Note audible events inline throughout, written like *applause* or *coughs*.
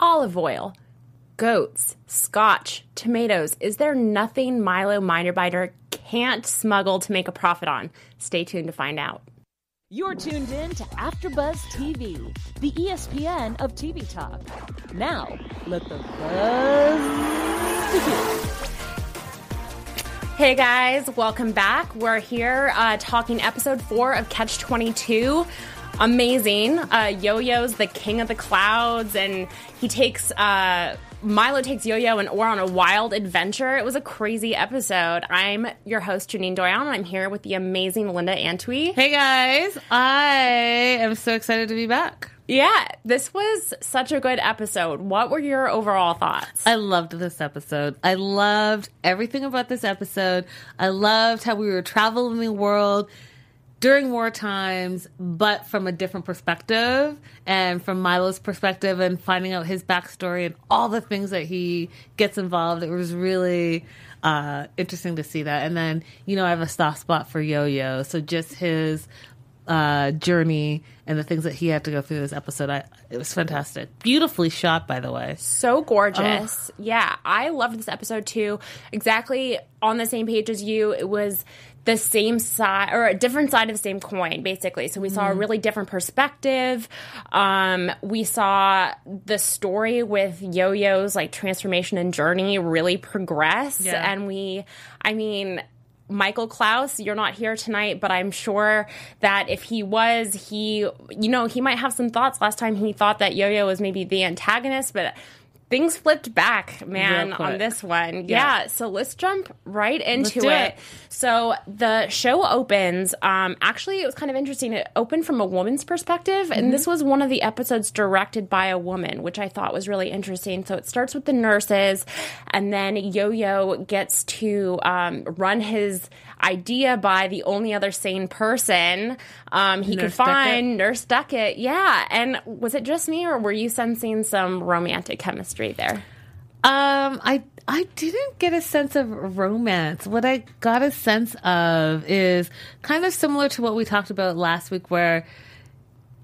olive oil, goats, scotch, tomatoes. Is there nothing Milo Minor can't smuggle to make a profit on? Stay tuned to find out. You're tuned in to AfterBuzz TV, the ESPN of TV talk. Now, let the buzz begin. Hey guys, welcome back. We're here uh, talking episode four of Catch 22. Amazing. Uh, Yo-Yo's the king of the clouds, and he takes uh, Milo takes Yo-Yo and Or on a wild adventure. It was a crazy episode. I'm your host Janine Doyon, and I'm here with the amazing Linda Antwi. Hey guys, I am so excited to be back. Yeah, this was such a good episode. What were your overall thoughts? I loved this episode. I loved everything about this episode. I loved how we were traveling the world during war times, but from a different perspective and from Milo's perspective and finding out his backstory and all the things that he gets involved. It was really uh, interesting to see that. And then, you know, I have a soft spot for Yo Yo. So just his uh, journey and the things that he had to go through this episode. I, it was fantastic. Beautifully shot, by the way. So gorgeous. Oh. Yeah, I loved this episode too. Exactly on the same page as you. It was the same side or a different side of the same coin, basically. So we saw a mm-hmm. really different perspective. Um, we saw the story with Yo Yo's like transformation and journey really progress. Yeah. And we, I mean, Michael Klaus, you're not here tonight, but I'm sure that if he was, he, you know, he might have some thoughts. Last time he thought that Yo Yo was maybe the antagonist, but things flipped back, man, on this one. Yeah. yeah. So let's jump right into it. it. So the show opens. Um, actually, it was kind of interesting. It opened from a woman's perspective, mm-hmm. and this was one of the episodes directed by a woman, which I thought was really interesting. So it starts with the nurses, and then Yo Yo gets to um, run his idea by the only other sane person um, he Nurse could find, Duckett. Nurse Duckett. Yeah. And was it just me, or were you sensing some romantic chemistry there? Um, I I didn't get a sense of romance. What I got a sense of is kind of similar to what we talked about last week, where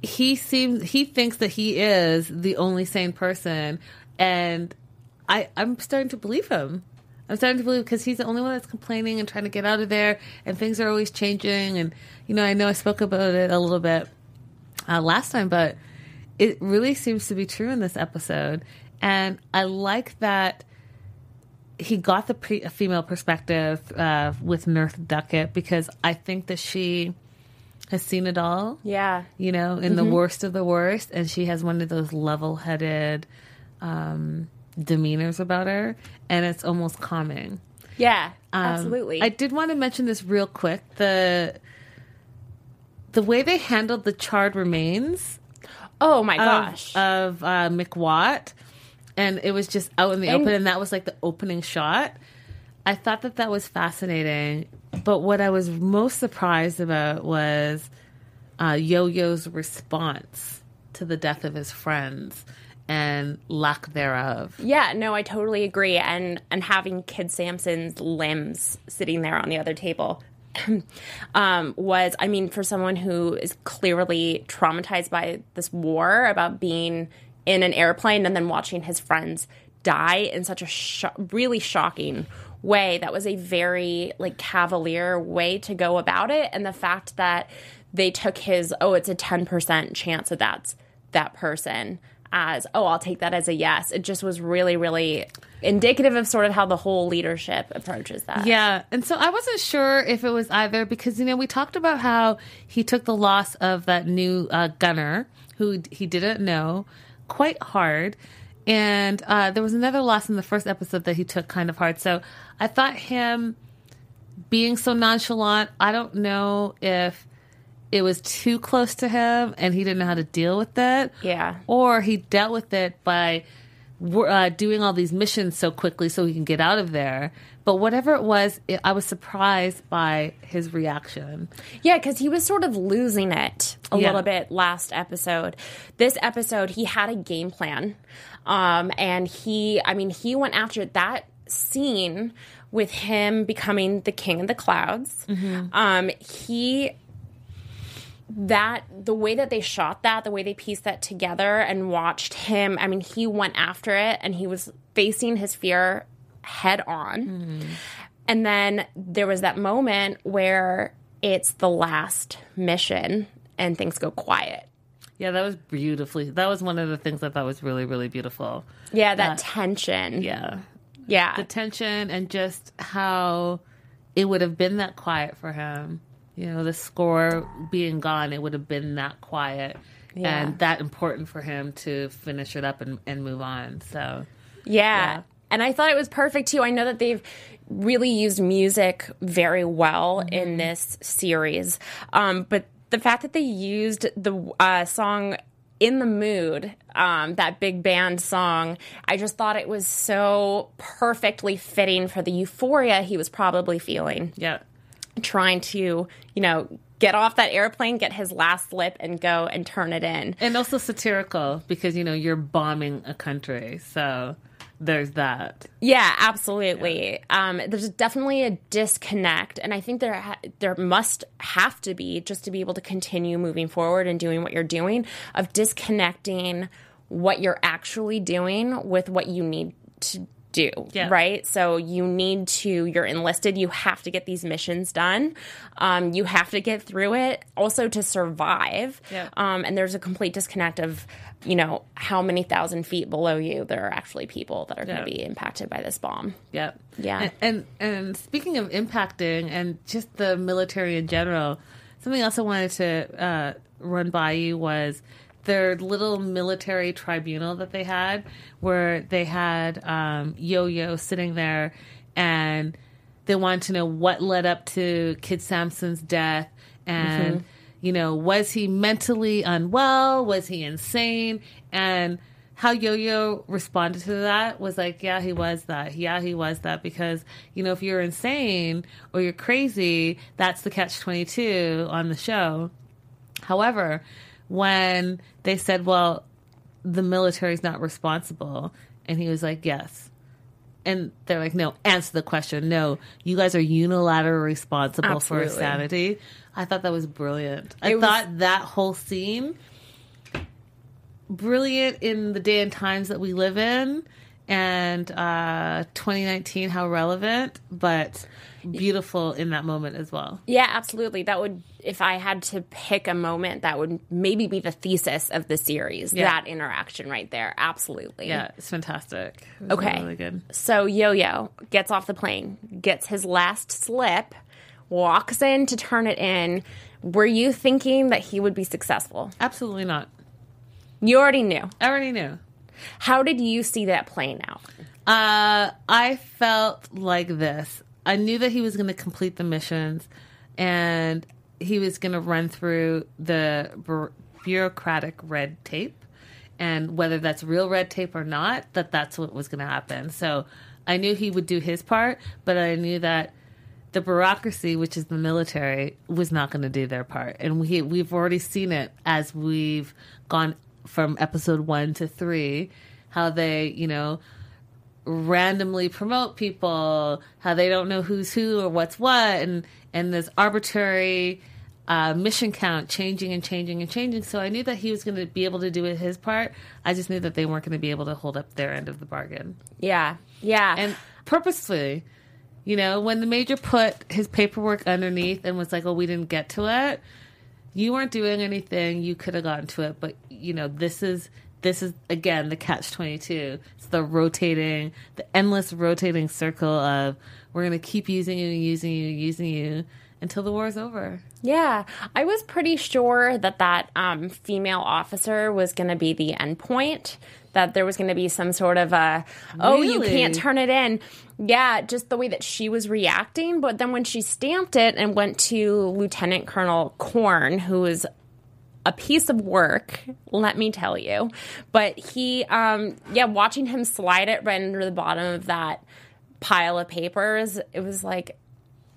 he seems he thinks that he is the only sane person, and I I'm starting to believe him. I'm starting to believe because he's the only one that's complaining and trying to get out of there, and things are always changing. And you know, I know I spoke about it a little bit uh, last time, but it really seems to be true in this episode. And I like that he got the pre- female perspective uh, with Nurse Duckett because I think that she has seen it all. Yeah, you know, in mm-hmm. the worst of the worst, and she has one of those level-headed. Um, demeanors about her, and it's almost calming. Yeah, um, absolutely. I did want to mention this real quick. The the way they handled the charred remains. Oh my gosh! Of, of uh, McWatt, and it was just out in the and, open, and that was like the opening shot. I thought that that was fascinating, but what I was most surprised about was uh, Yo Yo's response to the death of his friends and lack thereof. Yeah, no, I totally agree. And and having Kid Sampson's limbs sitting there on the other table *clears throat* um, was, I mean, for someone who is clearly traumatized by this war, about being in an airplane and then watching his friends die in such a sh- really shocking way. That was a very like cavalier way to go about it, and the fact that they took his oh, it's a ten percent chance that that's that person as, oh, I'll take that as a yes. It just was really, really indicative of sort of how the whole leadership approaches that. Yeah. And so I wasn't sure if it was either because, you know, we talked about how he took the loss of that new uh, gunner who he didn't know quite hard. And uh, there was another loss in the first episode that he took kind of hard. So I thought him being so nonchalant, I don't know if it was too close to him and he didn't know how to deal with it. Yeah. Or he dealt with it by uh, doing all these missions so quickly so he can get out of there. But whatever it was, it, I was surprised by his reaction. Yeah, because he was sort of losing it a yeah. little bit last episode. This episode, he had a game plan. Um, and he, I mean, he went after that scene with him becoming the king of the clouds. Mm-hmm. Um, he that the way that they shot that, the way they pieced that together and watched him, I mean, he went after it and he was facing his fear head on. Mm-hmm. And then there was that moment where it's the last mission and things go quiet. Yeah, that was beautifully. That was one of the things I thought was really, really beautiful. Yeah, that uh, tension. Yeah. Yeah. The tension and just how it would have been that quiet for him. You know, the score being gone, it would have been that quiet Yeah. and that important for him to finish it up and, and move on. So, Yeah. And I thought it was perfect too. I know that they've really used music very well in this series. Um, but the fact that they used the uh, song in the mood um, that big band song i just thought it was so perfectly fitting for the euphoria he was probably feeling yeah. Trying to you know get off that airplane get his last slip and go and turn it in And also satirical because, you know, you're bombing a country. So there's that. Yeah, absolutely. Um, there's definitely a disconnect, and I think there ha- there must have to be just to be able to continue moving forward and doing what you're doing of disconnecting what you're actually doing with what you need to do. Yeah. Right. So you need to. You're enlisted. You have to get these missions done. Um, you have to get through it. Also to survive. Yeah. Um, and there's a complete disconnect of you know how many thousand feet below you there are actually people that are going to be impacted by this bomb. Yeah. Yeah. And, and and speaking of impacting and just the military in general, something else I wanted to uh, run by you was their little military tribunal that they had, where they had um, Yo-Yo sitting there, and they wanted to know what led up to Kid Sampson's death, and you know, was he mentally unwell? Was he insane? And how Yo-Yo responded to that was like, yeah, he was that. Yeah, he was that because, you know, if you're insane or you're crazy, that's the catch 22 on the show. However, when they said, well, the military's not responsible, and he was like, yes. And they're like, no, answer the question. No, you guys are unilaterally responsible for Absolutely. sanity. I thought that was brilliant. I was- thought that whole scene brilliant in the day and times that we live in and uh 2019 how relevant but beautiful in that moment as well Yeah, absolutely. That would, if I had to pick a moment, that would maybe be the thesis of the series. Yeah. That interaction right there. Absolutely. yeah it's fantastic It Okay. really good So Yo Yo gets off the plane, gets his last slip, walks in to turn it in. Were you thinking that he would be successful? absolutely not You already knew. i already knew How did you see that playing out? Uh, I felt like this. I knew that he was going to complete the missions, and he was going to run through the bu- bureaucratic red tape, and whether that's real red tape or not, that that's what was going to happen. So I knew he would do his part, but I knew that the bureaucracy, which is the military, was not going to do their part, and we we've already seen it as we've gone from episode one to three, how they you know randomly promote people, how they don't know who's who or what's what, and and this arbitrary uh, mission count changing and changing and changing. So I knew that he was going to be able to do his part. I just knew that they weren't going to be able to hold up their end of the bargain. Yeah. Yeah. And purposefully, you know, when the major put his paperwork underneath and was like, "Oh, we didn't get to it," you weren't doing anything. You could have gotten to it, but you know, this is this is again the catch twenty two. It's the rotating, the endless rotating circle of we're going to keep using you, using you, using you until the war's over. Yeah, I was pretty sure that that um, female officer was going to be the end point. That there was going to be some sort of a, oh, you can't turn it in. Yeah, just the way that she was reacting. But then when she stamped it and went to Lieutenant Colonel Korn who was a piece of work, let me tell you. But he, um, yeah, watching him slide it right under the bottom of that pile of papers, it was like,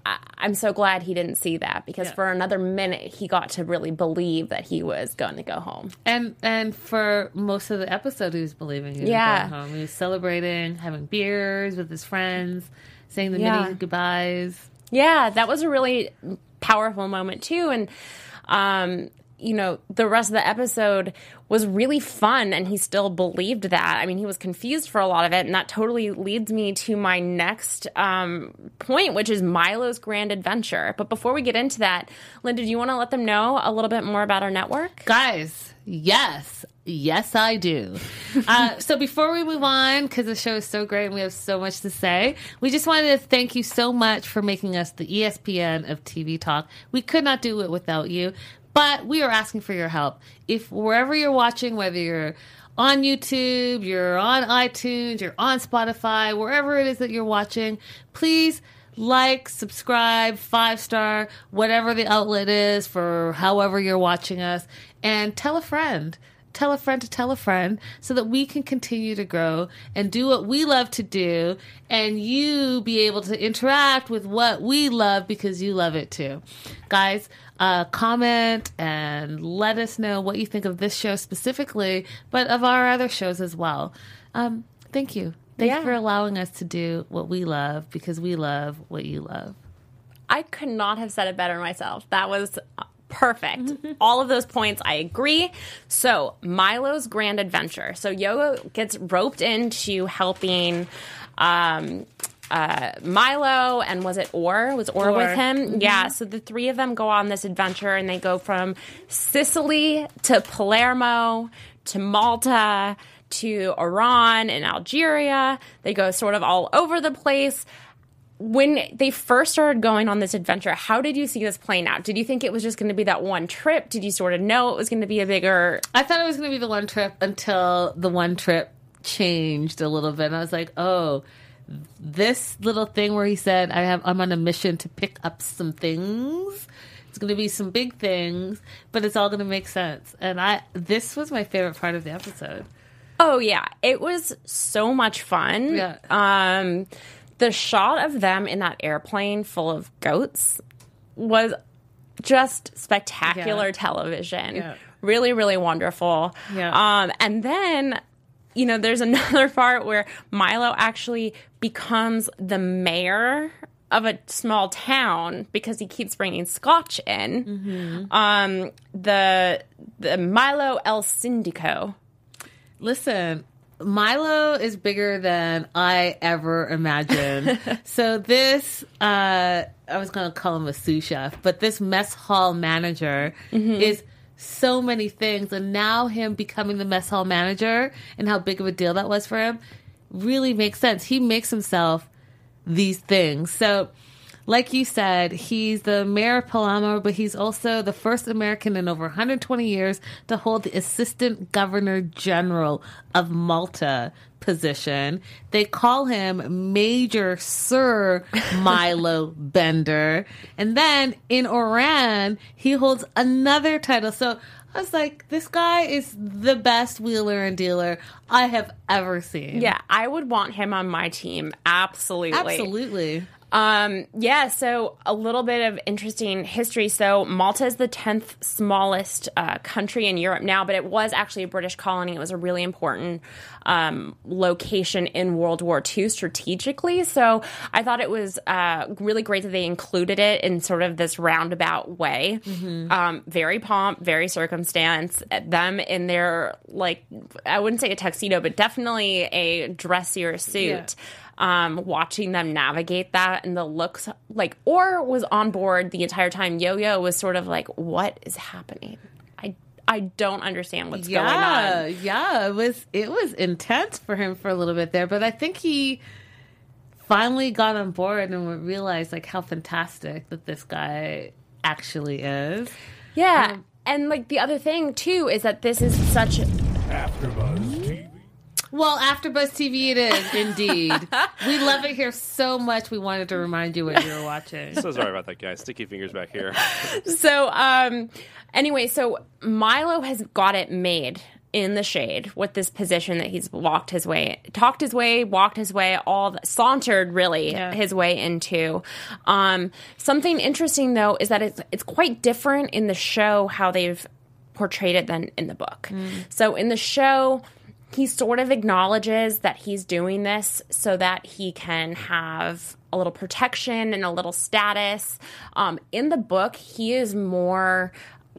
I, I'm so glad he didn't see that because Yeah. for another minute he got to really believe that he was going to go home. And and for most of the episode, he was believing he was Yeah. going home. He was celebrating, having beers with his friends, saying the Yeah. many goodbyes. Yeah, that was a really powerful moment too, and um, you know, the rest of the episode was really fun and he still believed that. I mean, he was confused for a lot of it. And that totally leads me to my next um, point, which is Milo's grand adventure. But before we get into that, Linda, do you want to let them know a little bit more about our network? Guys, yes. Yes, I do. *laughs* uh, so before we move on, because the show is so great and we have so much to say, we just wanted to thank you so much for making us the ESPN of TV Talk. We could not do it without you, but we are asking for your help. If wherever you're watching, whether you're on YouTube, you're on iTunes, you're on Spotify, wherever it is that you're watching, please like, subscribe, five star, whatever the outlet is for however you're watching us, and tell a friend. Tell a friend to tell a friend so that we can continue to grow and do what we love to do, and you be able to interact with what we love because you love it too. Guys, uh, comment and let us know what you think of this show specifically, but of our other shows as well. Um, thank you. Thanks Yeah. for allowing us to do what we love because we love what you love. I could not have said it better myself. That was perfect. *laughs* All of those points, I agree. So, Milo's grand adventure. So, Yoga gets roped into helping um, uh, Milo, and was it Or? Was Or, Or. with him? Yeah. So, the three of them go on this adventure and they go from Sicily to Palermo to Malta to Oran and Algeria. They go sort of all over the place when they first started going on this adventure, how did you see this playing out? Did you think it was just going to be that one trip? Did you sort of know it was going to be a bigger? I thought it was going to be the one trip until the one trip changed a little bit. And I was like, oh, this little thing where he said, I have, I'm on a mission to pick up some things. It's going to be some big things, but it's all going to make sense. And I, this was my favorite part of the episode. Oh yeah, it was so much fun. Yeah. Um, the shot of them in that airplane full of goats was just spectacular Yeah. television. Yeah. Really, really wonderful. Yeah. Um, and then you know, there's *laughs* another part where Milo actually becomes the mayor of a small town because he keeps bringing scotch in. Mm-hmm. Um, the the Milo El Syndico. Listen, Milo is bigger than I ever imagined. *laughs* so this, uh, I was going to call him a sous chef, but this mess hall manager is so many things. And now him becoming the mess hall manager and how big of a deal that was for him really makes sense. He makes himself these things. So, like you said, he's the mayor of Palermo, but he's also the first American in over 120 years to hold the assistant governor general of Malta position. They call him Major Sir Milo *laughs* Bender. And then in Oran, he holds another title. So I was like, this guy is the best wheeler and dealer I have ever seen. Yeah, I would want him on my team. Absolutely. Absolutely. Um, yeah, so a little bit of interesting history. So Malta is the 10th smallest uh, country in Europe now, but it was actually a British colony. It was a really important um, location in World War II strategically. So I thought it was uh, really great that they included it in sort of this roundabout way. Um, very pomp, very circumstance. Them in their, like, I wouldn't say a tuxedo, but definitely a dressier suit um, watching them navigate that and the looks like or was on board the entire time yo-yo was sort of like what is happening i i don't understand what's going on yeah. It was it was intense for him for a little bit there, but I think he finally got on board and realized like how fantastic that this guy actually is. yeah Um, and like the other thing too is that this is such AfterBuzz TV. Well, after Buzz TV, it is indeed. we love it here so much. We wanted to remind you what you were watching. So sorry about that, guys. Sticky fingers back here. *laughs* so um anyway so milo has got it made in the shade with this position that he's walked his way talked his way walked his way all the, sauntered really Yeah. his way into um something interesting though is that it's it's quite different in the show how they've portrayed it than in the book so in the show he sort of acknowledges that he's doing this so that he can have a little protection and a little status. Um, in the book, he is more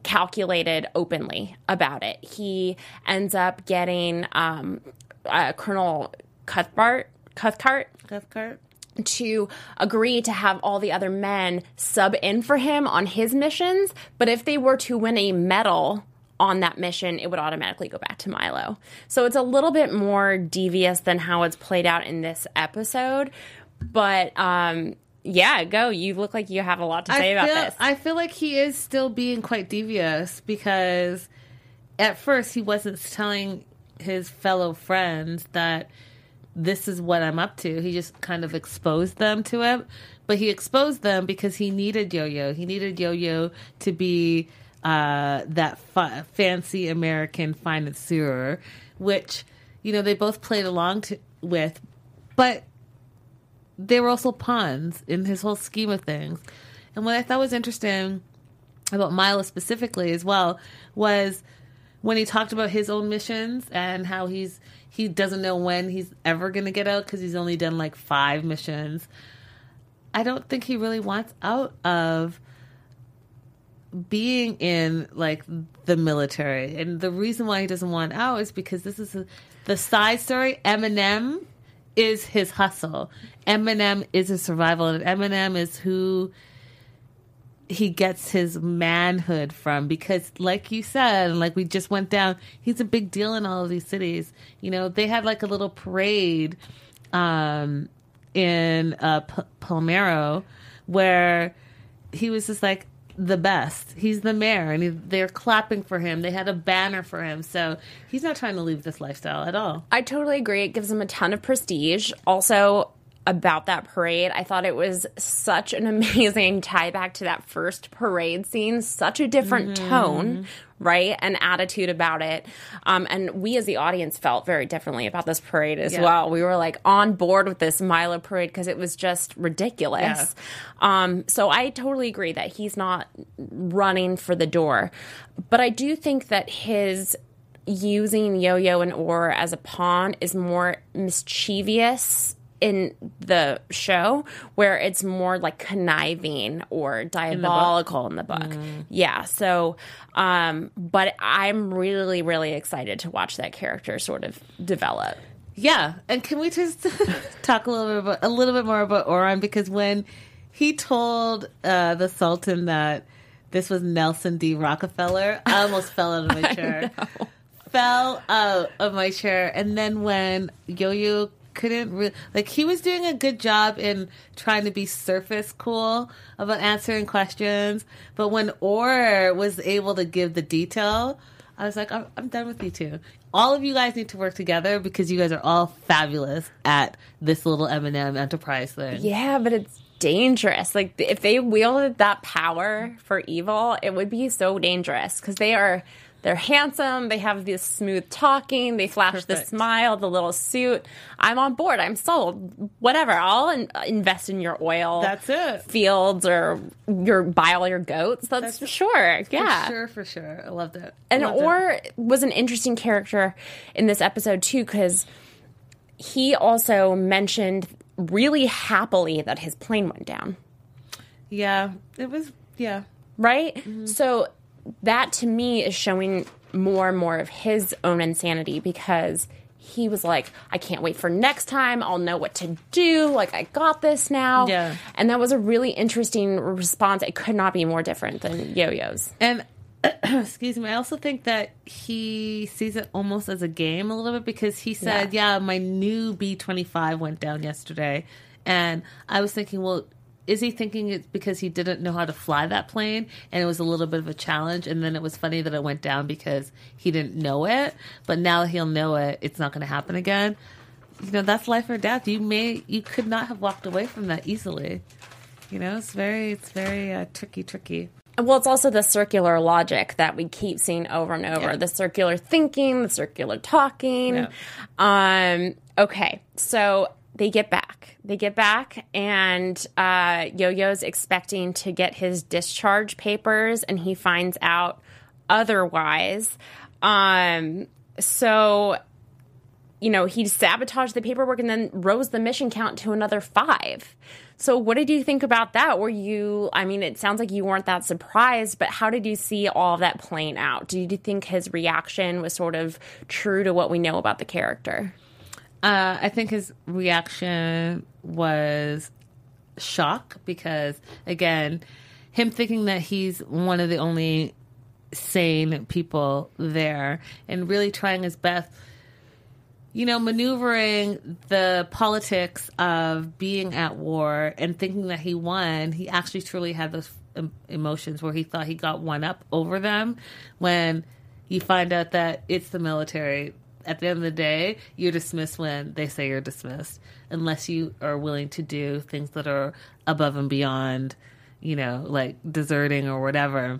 calculated openly about it. He ends up getting um, uh, Colonel Cuthbert, Cuthcart Cathcart. to agree to have all the other men sub in for him on his missions. But if they were to win a medal on that mission, it would automatically go back to Milo. So it's a little bit more devious than how it's played out in this episode. But um, yeah, go. You look like you have a lot to say I about feel, this. I feel like he is still being quite devious because at first he wasn't telling his fellow friends that this is what I'm up to. He just kind of exposed them to it. But he exposed them because he needed Yo Yo. He needed Yo Yo to be uh, that fa- fancy American financier, which, you know, they both played along to, with. But they were also pawns in his whole scheme of things. And what I thought was interesting about Milo specifically as well was when he talked about his own missions and how he's he doesn't know when he's ever going to get out because he's only done like five missions. I don't think he really wants out of being in like the military. And the reason why he doesn't want out is because this is a, the side story. M&M is his hustle. M&M is his survival, and M&M is who he gets his manhood from because like you said and like we just went down he's a big deal in all of these cities you know they had like a little parade um in uh P- palmero where he was just like the best he's the mayor and he, they're clapping for him they had a banner for him so he's not trying to leave this lifestyle at all I totally agree. It gives him a ton of prestige. Also, about that parade, I thought it was such an *laughs* amazing tie back to that first parade scene. Such a different tone, right? And attitude about it. Um, and we as the audience felt very differently about this parade as Yeah. well. We were like on board with this Milo parade because it was just ridiculous. Um, so I totally agree that he's not running for the door. But I do think that his using Yo-Yo and Or as a pawn is more mischievous in the show where it's more like conniving or diabolical in the book. Yeah. So um but I'm really really excited to watch that character sort of develop. Yeah, and can we just *laughs* talk a little bit about a little bit more about Oran because when he told uh, the Sultan that this was Nelson D. Rockefeller, I almost fell out of my *laughs* chair. Fell out of my chair, and then when Yo-Yo couldn't like he was doing a good job in trying to be surface cool about answering questions, but when Or was able to give the detail, I was like, I'm, I'm done with you two. All of you guys need to work together because you guys are all fabulous at this little M&M enterprise thing. Yeah, but it's dangerous. Like if they wielded that power for evil, it would be so dangerous because they are they're handsome, they have this smooth talking, they flash the smile, the little suit. I'm on board. I'm sold. Whatever. I'll in- invest in your oil. That's it. Fields or your buy all your goats. That's, for sure. Yeah. For sure, for sure. I loved it. And Loved it. Or was an interesting character in this episode too, because he also mentioned really happily that his plane went down. Yeah, it was, yeah. Right? Mm-hmm. So that to me is showing more and more of his own insanity because he was like, I can't wait for next time. I'll know what to do. Like, I got this now. Yeah. And that was a really interesting response. It could not be more different than Yo Yo's. And *clears throat* excuse me, I also think that he sees it almost as a game a little bit because he said, "Yeah, my new B twenty five went down yesterday," and I was thinking, well. Is he thinking it's because he didn't know how to fly that plane and it was a little bit of a challenge? And then it was funny that it went down because he didn't know it. But now he'll know it, it's not going to happen again. You know, that's life or death. You may, you could not have walked away from that easily. You know, it's very, it's very uh, tricky, tricky. Well, it's also the circular logic that we keep seeing over and over. Yeah. The circular thinking, the circular talking. Yeah. Um, okay, so they get back. They get back, and uh, Yo Yo's expecting to get his discharge papers, and he finds out otherwise. Um, so you know, he sabotaged the paperwork and then rose the mission count to another five. So, what did you think about that? Were you, I mean, it sounds like you weren't that surprised, but how did you see all of that playing out? Did you think his reaction was sort of true to what we know about the character? Uh, I think his reaction was shock because, again, him thinking that he's one of the only sane people there and really trying his best you know, maneuvering the politics of being at war and thinking that he won, he actually truly had those em- emotions where he thought he got one up over them when you find out that it's the military. At the end of the day, you're dismissed when they say you're dismissed, unless you are willing to do things that are above and beyond, you know, like deserting or whatever.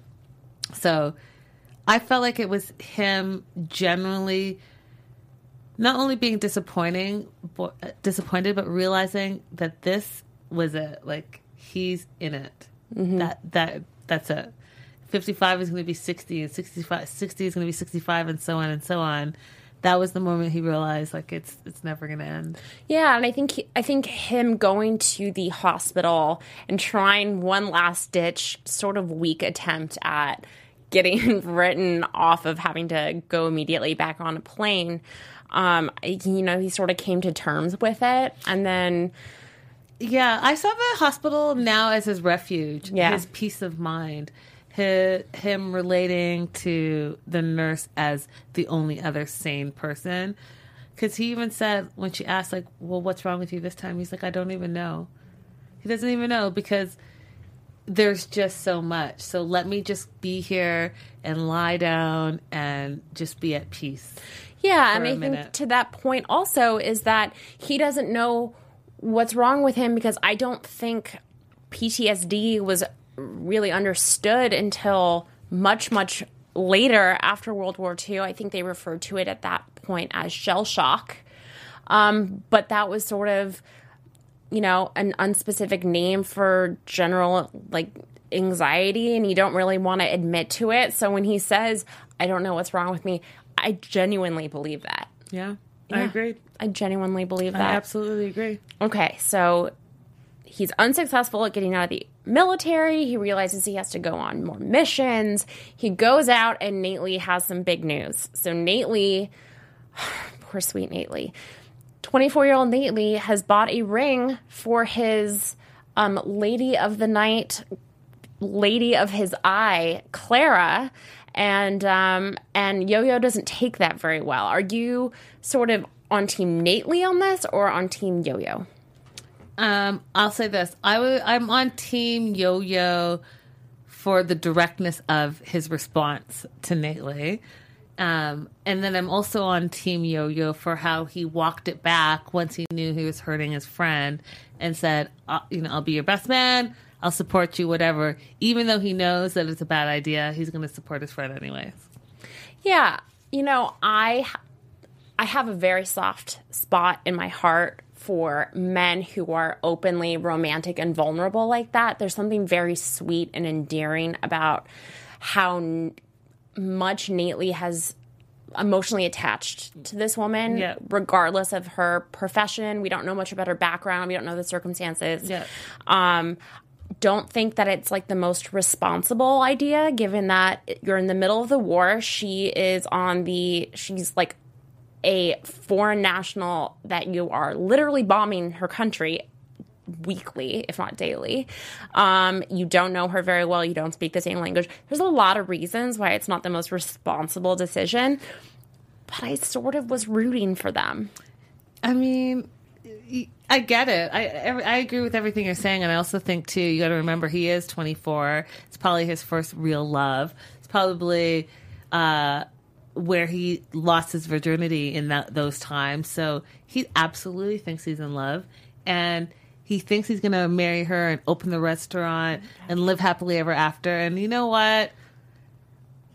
So I felt like it was him generally not only being disappointing, but, uh, disappointed, but realizing that this was it. Like he's in it. Mm-hmm. That that that's it. Fifty five is going to be sixty, and 65, 60 is going to be sixty five, and so on and so on. That was the moment he realized like it's it's never going to end. Yeah, and I think he- I think him going to the hospital and trying one last ditch, sort of weak attempt at getting *laughs* written off of having to go immediately back on a plane. Um, you know, he sort of came to terms with it, and then Yeah, I saw the hospital now as his refuge, Yeah. his peace of mind, hi him relating to the nurse as the only other sane person. Because he even said when she asked, like, "Well, what's wrong with you this time?" He's like, "I don't even know." He doesn't even know because there's just so much. So let me just be here and lie down and just be at peace. Yeah, and I think to that point also is that he doesn't know what's wrong with him because I don't think PTSD was really understood until much, much later after World War II. I think they referred to it at that point as shell shock. Um, but that was sort of, you know, an unspecific name for general like anxiety, and you don't really want to admit to it. So when he says, I don't know what's wrong with me, I genuinely believe that. Yeah, I agree. I genuinely believe that. I absolutely agree. Okay, so he's unsuccessful at getting out of the military. He realizes he has to go on more missions. He goes out, and Nately has some big news. So, Nately, *sighs* poor sweet Nately, 24 year old Nately has bought a ring for his um, lady of the night, lady of his eye, Clara. And um, and Yo Yo doesn't take that very well. Are you sort of on Team Nately on this, or on Team Yo Yo? Um, I'll say this: I w- I'm on Team Yo Yo for the directness of his response to Nately. Um, and then I'm also on Team Yo Yo for how he walked it back once he knew he was hurting his friend and said, uh, "You know, I'll be your best man. I'll support you, whatever." Even though he knows that it's a bad idea, he's going to support his friend anyways. Yeah, you know, I I have a very soft spot in my heart for men who are openly romantic and vulnerable like that. There's something very sweet and endearing about how n- much Nate has emotionally attached to this woman, Yeah. regardless of her profession. We don't know much about her background. We don't know the circumstances. Yeah. Um, don't think that it's like the most responsible idea, given that you're in the middle of the war. She is on the, she's like a foreign national that you are literally bombing her country weekly, if not daily. Um, you don't know her very well. You don't speak the same language. There's a lot of reasons why it's not the most responsible decision, but I sort of was rooting for them. I mean, I get it. I I agree with everything you're saying, and I also think too. You got to remember he is 24. It's probably his first real love. It's probably uh, where he lost his virginity in that those times. So he absolutely thinks he's in love, and he thinks he's going to marry her and open the restaurant and live happily ever after. And you know what?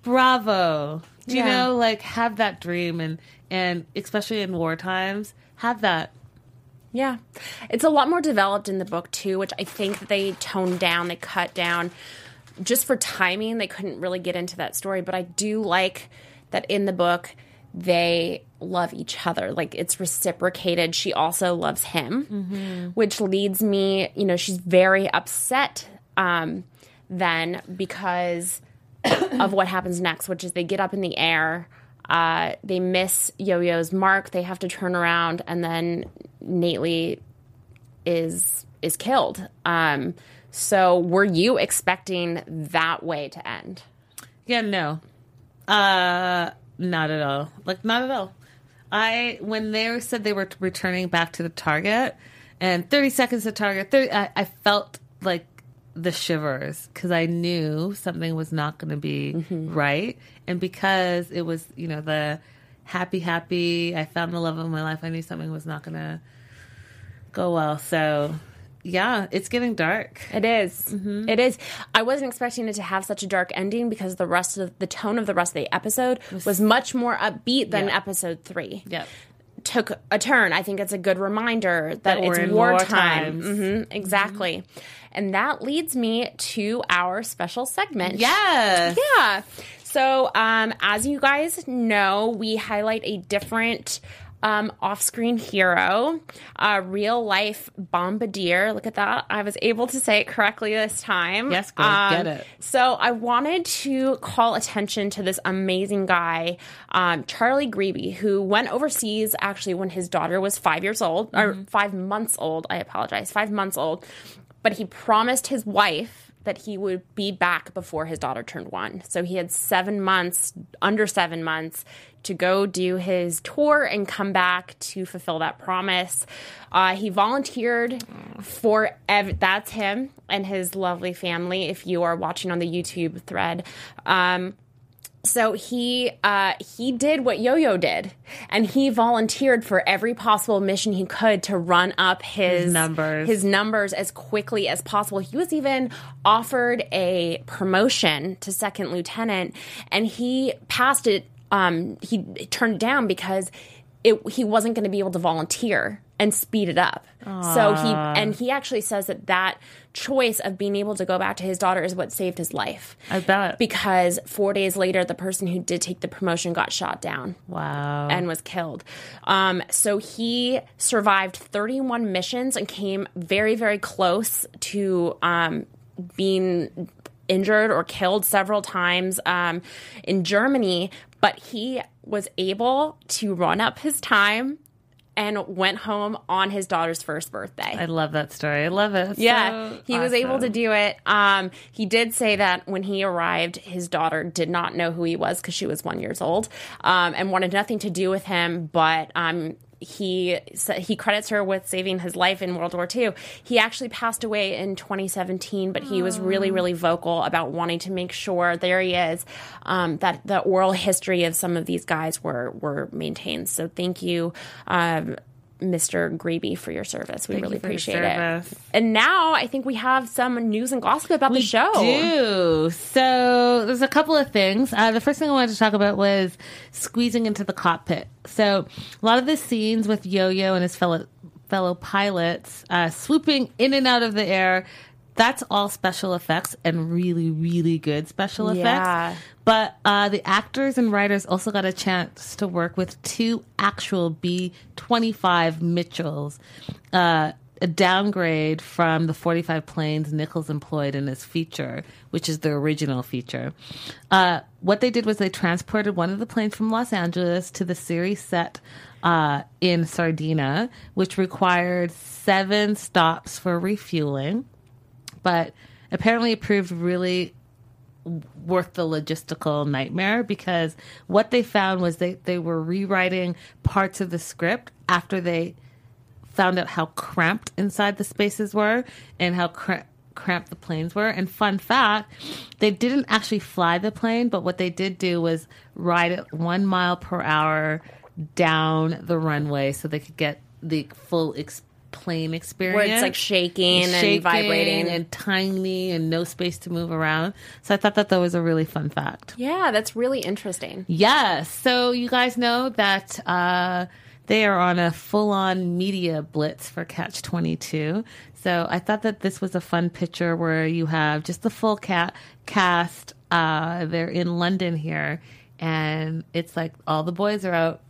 Bravo. Do you Yeah. know like have that dream and and especially in war times have that Yeah. It's a lot more developed in the book too, which I think that they toned down, they cut down. Just for timing, they couldn't really get into that story, but I do like that in the book they love each other. Like it's reciprocated. She also loves him, which leads me, you know, she's very upset um, then because *coughs* of what happens next, which is they get up in the air. Uh, they miss Yo Yo's mark. They have to turn around, and then Nately is is killed. Um, so, were you expecting that way to end? Yeah, no. Uh not at all. Like not at all. I when they said they were returning back to the target and 30 seconds to target, 30, I, I felt like the shivers because I knew something was not going to be right. And because it was, you know, the happy, happy, I found the love of my life, I knew something was not going to go well. So, yeah, it's getting dark. It is. It is. I wasn't expecting it to have such a dark ending because the rest of the tone of the rest of the episode was much more upbeat than Yeah. episode three. Yep. Took a turn. I think it's a good reminder that, That it's wartime. wartimes. hmm exactly. And that leads me to our special segment. Yes. Yeah. So, um, as you guys know, we highlight a different um, off screen hero, a real life bombardier. Look at that. I was able to say it correctly this time. Yes, girl, Um, get it. So, I wanted to call attention to this amazing guy, um, Charlie Greeby, who went overseas actually when his daughter was five years old, or five months old. I apologize, five months old. But he promised his wife that he would be back before his daughter turned one. So he had seven months, under seven months, to go do his tour and come back to fulfill that promise. Uh, he volunteered for ev- that's him and his lovely family. If you are watching on the YouTube thread, um, so he uh, he did what Yo-Yo did, and he volunteered for every possible mission he could to run up his, His numbers. his numbers as quickly as possible. He was even offered a promotion to second lieutenant, and he passed it. Um, he turned it down because it, he wasn't going to be able to volunteer and speed it up. So he and he actually says that that choice of being able to go back to his daughter is what saved his life I bet. because four days later, the person who did take the promotion got shot down wow. and was killed. Um, so he survived 31 missions and came very, very close to um, being injured or killed several times um, in Germany. But he was able to run up his time and went home on his daughter's first birthday. I love that story. I love it. It's Yeah, so he was able to do it. Um, he did say that when he arrived, his daughter did not know who he was because she was one years old um, and wanted nothing to do with him. But um, he he credits her with saving his life in World War II. He actually passed away in 2017, but he was really really vocal about wanting to make sure there he is um, that the oral history of some of these guys were were maintained. So thank you. Um, Mr. Greeby for your service. We really you appreciate it. And now I think we have some news and gossip about the show. do. So there's a couple of things. Uh, the first thing I wanted to talk about was squeezing into the cockpit. So a lot of the scenes with Yo-Yo and his fellow fellow pilots uh, swooping in and out of the air. That's all special effects and really, really good special Yeah. effects. But uh, the actors and writers also got a chance to work with two actual B 25 Mitchells, uh, a downgrade from the 45 planes Nichols employed in his feature, which is the original feature. Uh, what they did was they transported one of the planes from Los Angeles to the series set uh, in Sardinia, which required seven stops for refueling but apparently it proved really worth the logistical nightmare because what they found was they, they were rewriting parts of the script after they found out how cramped inside the spaces were and how cra- cramped the planes were. And fun fact, they didn't actually fly the plane, but what they did do was ride it one mile per hour down the runway so they could get the full ex- plane experience Where it's like shaking, and vibrating. and tiny and no space to move around. So I thought that that was a really fun fact. yeah, that's really interesting. Yes. So you guys know that uh, they are on a full on media blitz for Catch 22. So I thought that this was a fun picture where you have just the full cat cast. Uh, they're in London here. and it's like all the boys are out.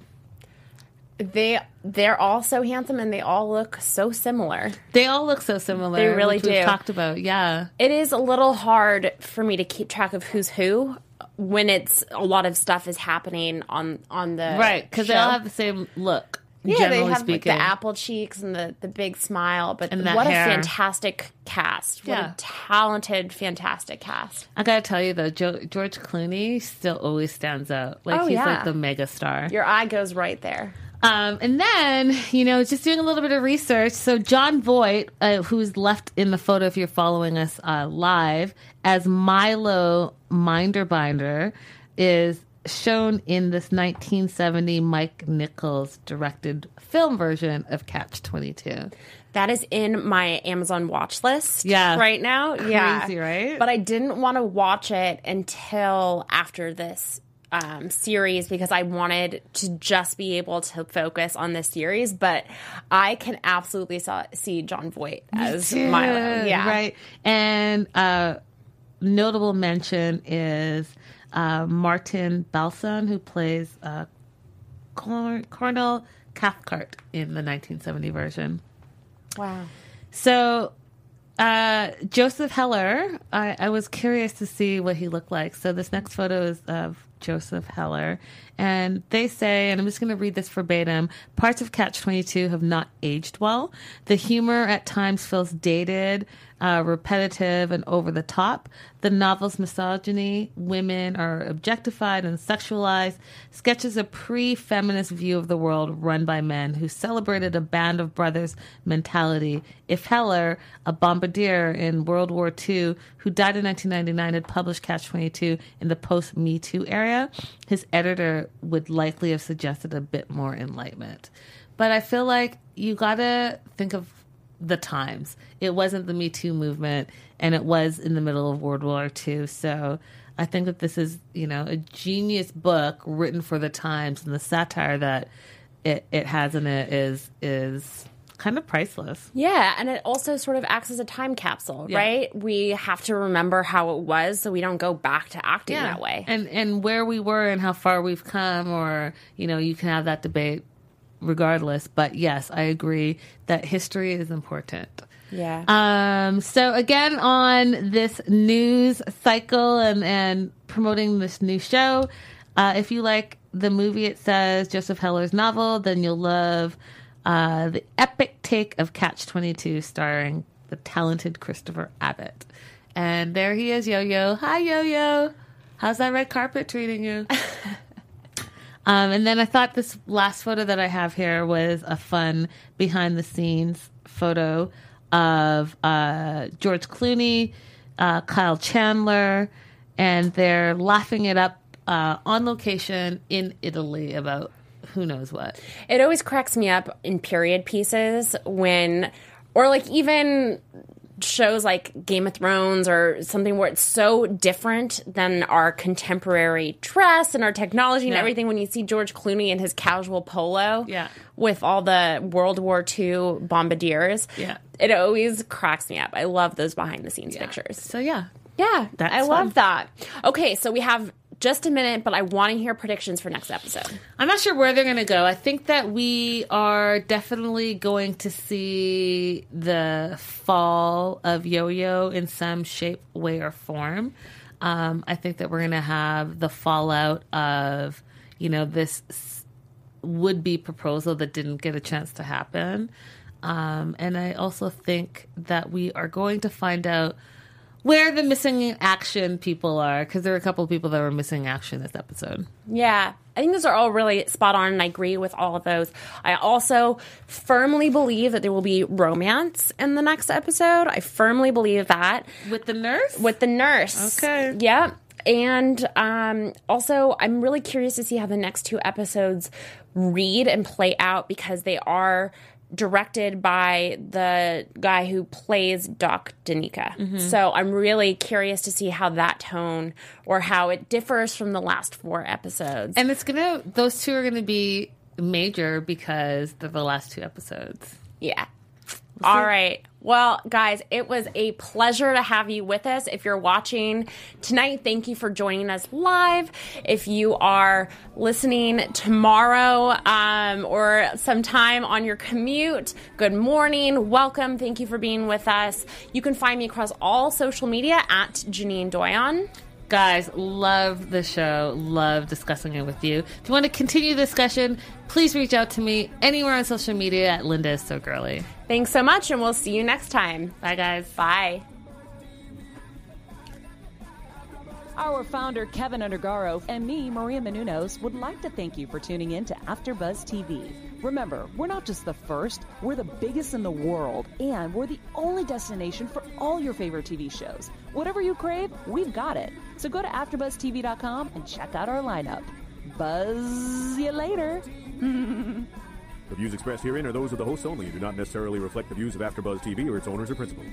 They they're all so handsome and they all look so similar. They all look so similar. They really do. talked about, yeah. It is a little hard for me to keep track of who's who when it's a lot of stuff is happening on on the Right, because they all have the same look. yeah, generally they have like, speaking. the apple cheeks and the, the big smile. But And what hair. a fantastic cast! What Yeah. a talented, fantastic cast. I gotta tell you though, jo- George Clooney still always stands out. Like Oh, he's yeah. like the mega star. Your eye goes right there. Um, and then, you know, just doing a little bit of research. So, Jon Voight, uh, who's left in the photo if you're following us uh, live, as Milo Minderbinder, is shown in this 1970 Mike Nichols directed film version of Catch 22. That is in my Amazon watch list. Yeah. right now. yeah, Crazy, right? But I didn't want to watch it until after this um, series because I wanted to just be able to focus on this series. But I can absolutely saw, see Jon Voight as Milo. Yeah, Right. And uh, notable mention is uh, Martin Balsam, who plays uh, Cathcart in the 1970 version. Wow. So, uh, Joseph Heller, I, I was curious to see what he looked like. So, this next photo is of Joseph Heller. And they say, and I'm just going to read this verbatim parts of Catch 22 have not aged well. The humor at times feels dated, uh, repetitive, and over the top. The novel's misogyny, women are objectified and sexualized, sketches a pre feminist view of the world run by men who celebrated a band of brothers mentality. If Heller, a bombardier in World War II who died in 1999, had published Catch 22 in the post Me Too era, his editor would likely have suggested a bit more enlightenment. But I feel like you gotta think of the times. It wasn't the Me Too movement, and it was in the middle of World War II. So I think that this is, you know, a genius book written for the times, and the satire that it, it has in it is is kind of priceless. Yeah, and it also sort of acts as a time capsule, Yeah. right? We have to remember how it was so we don't go back to acting that way. and and where we were and how far we've come, or you know, you can have that debate regardless. But yes, I agree that history is important. yeah. Um, so again, on this news cycle and, and promoting this new show, uh, if you like the movie, it says Joseph Heller's novel, then you'll love uh, the epic take of Catch 22 starring the talented Christopher Abbott. And there he is, Yo Yo. Hi, Yo Yo. How's that red carpet treating you? *laughs* Um, and then I thought this last photo that I have here was a fun behind the scenes photo of uh, George Clooney, uh, Kyle Chandler, and they're laughing it up uh, on location in Italy about who knows what. It always cracks me up in period pieces when, or like even shows like Game of Thrones or something where it's so different than our contemporary dress and our technology and Yeah. everything. When you see George Clooney in his casual polo, Yeah. with all the World War II bombardiers, Yeah. it always cracks me up. I love those behind the scenes pictures. So yeah, Yeah, That's I fun. love that. Okay, so we have just a minute, but I want to hear predictions for next episode. I'm not sure where they're going to go. I think that we are definitely going to see the fall of Yo Yo in some shape, way, or form. Um, I think that we're going to have the fallout of, you know, this would be proposal that didn't get a chance to happen. Um, and I also think that we are going to find out where the missing action people are because there are a couple of people that were missing action this episode. Yeah, I think those are all really spot on, and I agree with all of those. I also firmly believe that there will be romance in the next episode. I firmly believe that With the nurse? with the nurse. Okay. Yeah. And um, also, I'm really curious to see how the next two episodes read and play out because they are directed by the guy who plays Doc Daneeka. Mm-hmm. So I'm really curious to see how that tone or how it differs from the last four episodes. and it's gonna those two are gonna be major because they're the last two episodes. yeah. All right. Well, guys, it was a pleasure to have you with us. If you're watching tonight, thank you for joining us live. If you are listening tomorrow um, or sometime on your commute, good morning. Welcome. Thank you for being with us. You can find me across all social media at Janine Doyon. Guys, love the show. Love discussing it with you. If you want to continue the discussion, please reach out to me anywhere on social media at Linda is so girly. Thanks so much, and we'll see you next time. Bye, guys. Bye. Our founder, Kevin Undergaro, and me, Maria Menounos, would like to thank you for tuning in to AfterBuzz TV. Remember, we're not just the first, we're the biggest in the world, and we're the only destination for all your favorite TV shows. Whatever you crave, we've got it. So go to AfterBuzzTV.com and check out our lineup. Buzz you later. *laughs* The views expressed herein are those of the hosts only and do not necessarily reflect the views of AfterBuzz TV or its owners or principals.